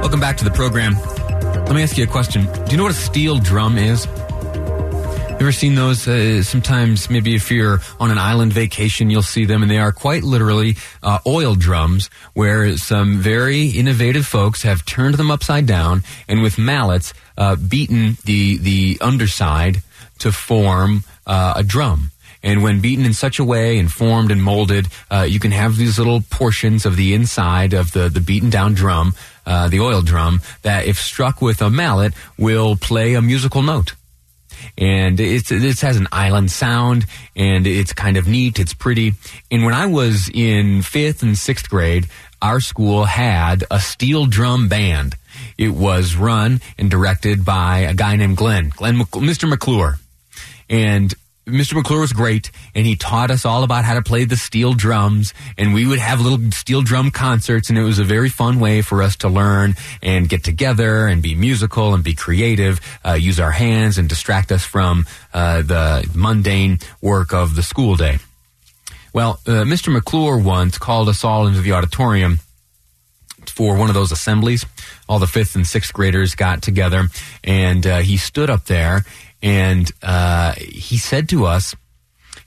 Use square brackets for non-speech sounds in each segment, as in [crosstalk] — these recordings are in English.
Welcome back to the program. Let me ask you a question. Do you know what a steel drum is? Ever seen those? Uh, sometimes, maybe if you're on an island vacation, you'll see them, and they are quite literally uh, oil drums, where some very innovative folks have turned them upside down and with mallets uh, beaten the the underside to form uh, a drum. And when beaten in such a way and formed and molded, uh, you can have these little portions of the inside of the, the beaten down drum, uh, the oil drum, that if struck with a mallet will play a musical note. And it's, it has an island sound and it's kind of neat. It's pretty. And when I was in fifth and sixth grade, our school had a steel drum band. It was run and directed by a guy named Glenn, Glenn, Mr. McClure. And Mr. McClure was great, and he taught us all about how to play the steel drums, and we would have little steel drum concerts, and it was a very fun way for us to learn and get together and be musical and be creative, uh, use our hands and distract us from uh, the mundane work of the school day. Well, uh, Mr. McClure once called us all into the auditorium for one of those assemblies. All the fifth and sixth graders got together, and uh, he stood up there and uh, he said to us,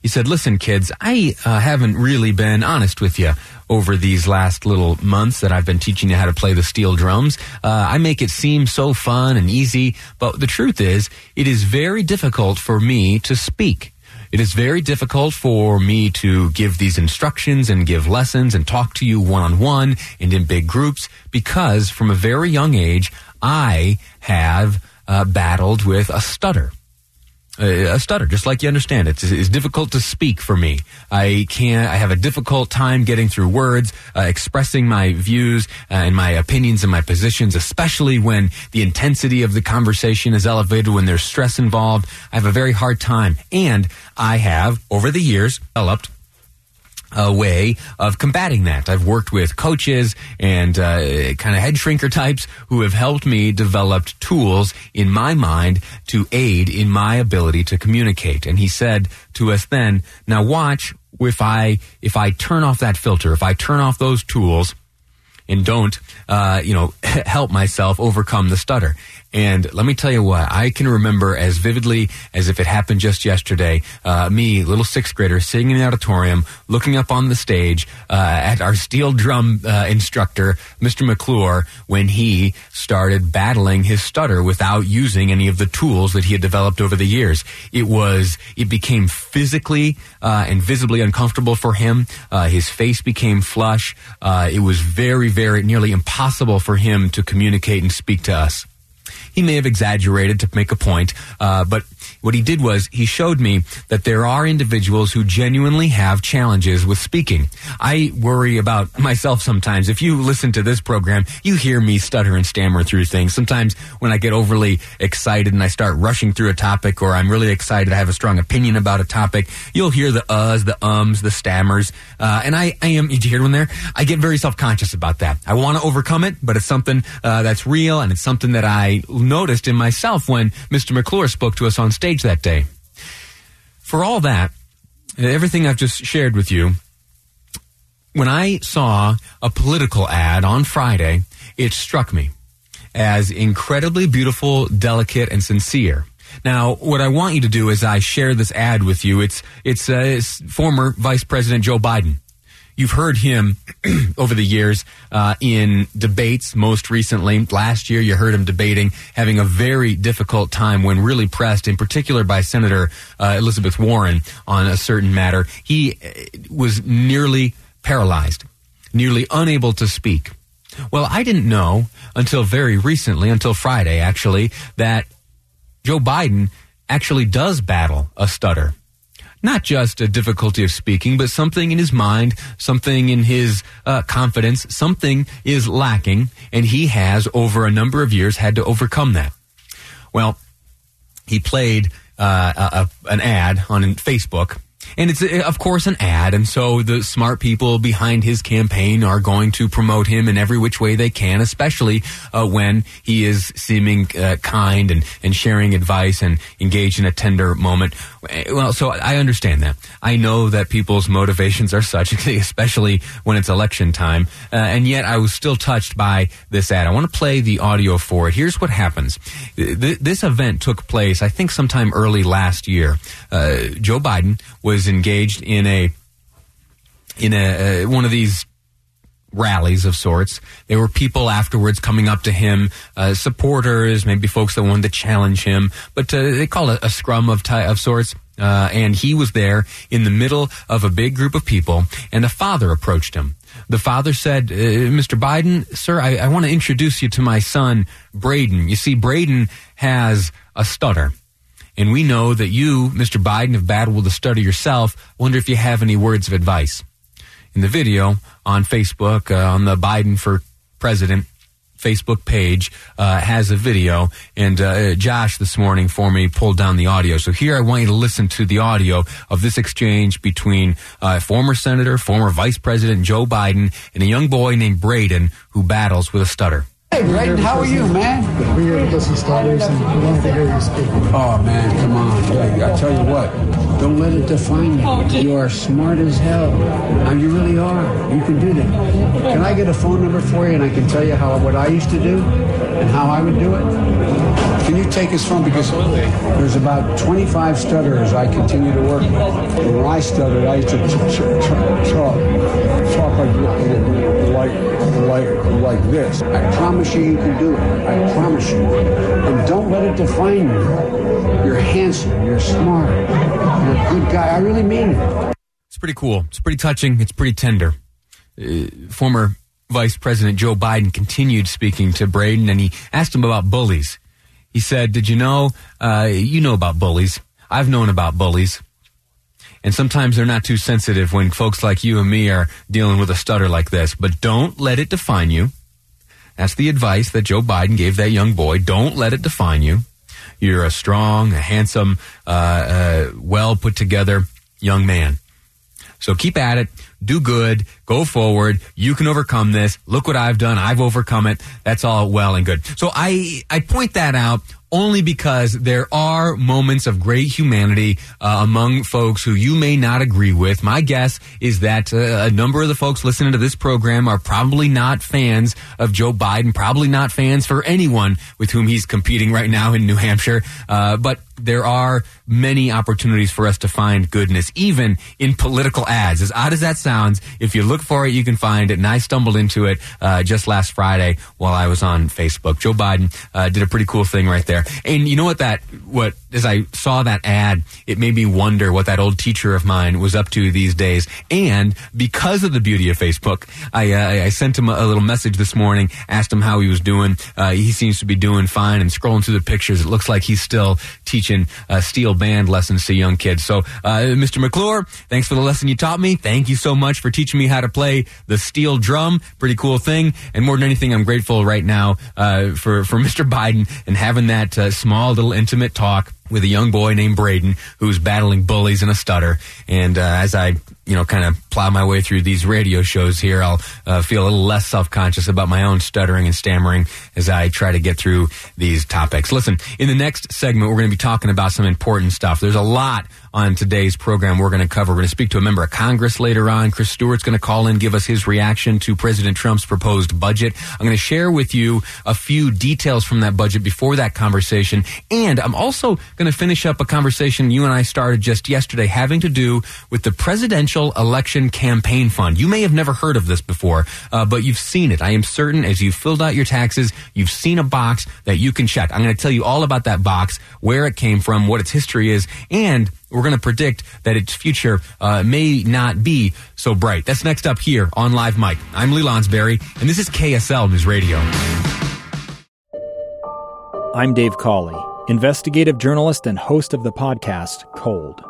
he said, listen, kids, I uh, haven't really been honest with you over these last little months that I've been teaching you how to play the steel drums. Uh, I make it seem so fun and easy, but the truth is, it is very difficult for me to speak. It is very difficult for me to give these instructions and give lessons and talk to you one on one and in big groups because from a very young age, I have uh, battled with a stutter a stutter, just like you understand. It's, it's difficult to speak for me. I can't, I have a difficult time getting through words, uh, expressing my views uh, and my opinions and my positions, especially when the intensity of the conversation is elevated, when there's stress involved. I have a very hard time. And I have, over the years, developed a way of combating that. I've worked with coaches and uh, kind of head shrinker [laughs] types who have helped me develop tools in my mind to aid in my ability to communicate. And he said to us then, now watch if I if I turn off that filter, if I turn off those tools and don't uh, you know [laughs] help myself overcome the stutter. And let me tell you what, I can remember as vividly as if it happened just yesterday, uh, me, little sixth grader, sitting in the auditorium, looking up on the stage uh, at our steel drum uh, instructor, Mr. McClure, when he started battling his stutter without using any of the tools that he had developed over the years. It was, it became physically uh, and visibly uncomfortable for him. Uh, his face became flush. Uh, it was very, very nearly impossible for him to communicate and speak to us. He may have exaggerated to make a point, uh, but what he did was he showed me that there are individuals who genuinely have challenges with speaking. I worry about [laughs] myself sometimes. If you listen to this program, you hear me stutter and stammer through things. Sometimes when I get overly excited and I start rushing through a topic or I'm really excited, I have a strong opinion about a topic, you'll hear the uhs, the ums, the stammers. Uh, and I, I am, did you hear one there? I get very self-conscious about that. I want to overcome it, but it's something uh, that's real and it's something that I noticed in myself when Mr. McClure spoke to us on stage that day. For all that, everything I've just shared with you, when I saw a political ad on Friday, it struck me as incredibly beautiful, delicate, and sincere. Now, what I want you to do is I share this ad with you. It's it's, uh, it's former Vice President Joe Biden. You've heard him [clears throat] over the years uh, in debates. Most recently, last year, you heard him debating, having a very difficult time when really pressed, in particular by Senator uh, Elizabeth Warren on a certain matter. He uh, was nearly paralyzed, nearly unable to speak. Well, I didn't know until very recently, until Friday actually, that Joe Biden actually does battle a stutter. Not just a difficulty of speaking, but something in his mind, something in his uh, confidence, something is lacking, and he has, over a number of years, had to overcome that. Well, he played uh, a, a, an ad on Facebook and it's, of course, an ad. And so the smart people behind his campaign are going to promote him in every which way they can, especially uh, when he is seeming uh, kind and, and sharing advice and engaged in a tender moment. Well, so I understand that. I know that people's motivations are such, [laughs] especially when it's election time. Uh, and yet I was still touched by this ad. I want to play the audio for it. Here's what happens. This event took place, I think, sometime early last year. Uh, Joe Biden was engaged in a in a uh, one of these rallies of sorts. There were people afterwards coming up to him, uh, supporters, maybe folks that wanted to challenge him, but uh, they call it a scrum of ty- of sorts. Uh, and he was there in the middle of a big group of people, and a father approached him. The father said, uh, "Mr. Biden, sir, I, I want to introduce you to my son, Braden. You see, Braden has a stutter." And we know that you, Mr. Biden, have battled the stutter yourself. Wonder if you have any words of advice. In the video on Facebook, uh, on the Biden for President Facebook page, uh, has a video. And uh, Josh this morning for me pulled down the audio. So here I want you to listen to the audio of this exchange between uh, former Senator, former Vice President Joe Biden, and a young boy named Braden who battles with a stutter. Hey, Braden, how are you, man? We're here to listen stutters and we want to hear you speak. Oh, man, come on. I tell you what, don't let it define you. Oh, you are smart as hell. Now, you really are. You can do that. Can I get a phone number for you and I can tell you how what I used to do and how I would do it? Can you take his phone? Because there's about 25 stutterers I continue to work with. When I stuttered, I used to talk, talk like, like like like this. I promise you, you can do it. I promise you. And don't let it define you. You're handsome. You're smart. You're a good guy. I really mean it. It's pretty cool. It's pretty touching. It's pretty tender. Uh, former Vice President Joe Biden continued speaking to Braden, and he asked him about bullies. He said, "Did you know? Uh, you know about bullies. I've known about bullies." And sometimes they're not too sensitive when folks like you and me are dealing with a stutter like this. But don't let it define you. That's the advice that Joe Biden gave that young boy. Don't let it define you. You're a strong, a handsome, uh, uh, well put together young man. So keep at it. Do good. Go forward. You can overcome this. Look what I've done. I've overcome it. That's all well and good. So I, I point that out only because there are moments of great humanity uh, among folks who you may not agree with. My guess is that uh, a number of the folks listening to this program are probably not fans of Joe Biden, probably not fans for anyone with whom he's competing right now in New Hampshire. Uh, but there are many opportunities for us to find goodness, even in political ads. As odd as that sounds, if you look for it, you can find it. And I stumbled into it uh, just last Friday while I was on Facebook. Joe Biden uh, did a pretty cool thing right there. And you know what that what as I saw that ad, it made me wonder what that old teacher of mine was up to these days. And because of the beauty of Facebook, I, uh, I sent him a, little message this morning, asked him how he was doing. Uh, he seems to be doing fine. And scrolling through the pictures, it looks like he's still teaching uh, steel band lessons to young kids. So, uh, Mr. McClure, thanks for the lesson you taught me. Thank you so much for teaching me how to play the steel drum. Pretty cool thing. And more than anything, I'm grateful right now uh, for for [laughs] Mr. Biden and having that uh, small little intimate talk with a young boy named Braden who's battling bullies and a stutter. And uh, as I, you know, kind of plow my way through these radio shows here, I'll uh, feel a little less self conscious about my own stuttering and stammering as I try to get through these topics. Listen, in the next segment, we're going to be talking about some important stuff. There's a lot on today's program we're going to cover. We're going to speak to a member of Congress later on. Chris Stewart's going to call in, give us his reaction to President Trump's proposed budget. I'm going to share with you a few details from that budget before that conversation. And I'm also going to finish up a conversation you and I started just yesterday having to do with the Presidential Election Campaign Fund. You may have never heard of this before, uh, but you've seen it. I am certain as you filled out your taxes, you've seen a box that you can check. I'm going to tell you all about that box, where it came from, what its history is, and we're going to predict that its future uh, may not be so bright. That's next up here on Live Mic. I'm Lee Lonsberry, and this is KSL News Radio. I'm Dave Cawley, investigative journalist and host of the podcast Cold.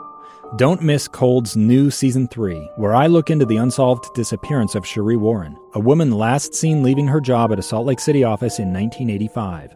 Don't miss Cold's new season 3, where I look into the unsolved disappearance of Sheree Warren, a woman last seen leaving her job at a Salt Lake City office in 1985.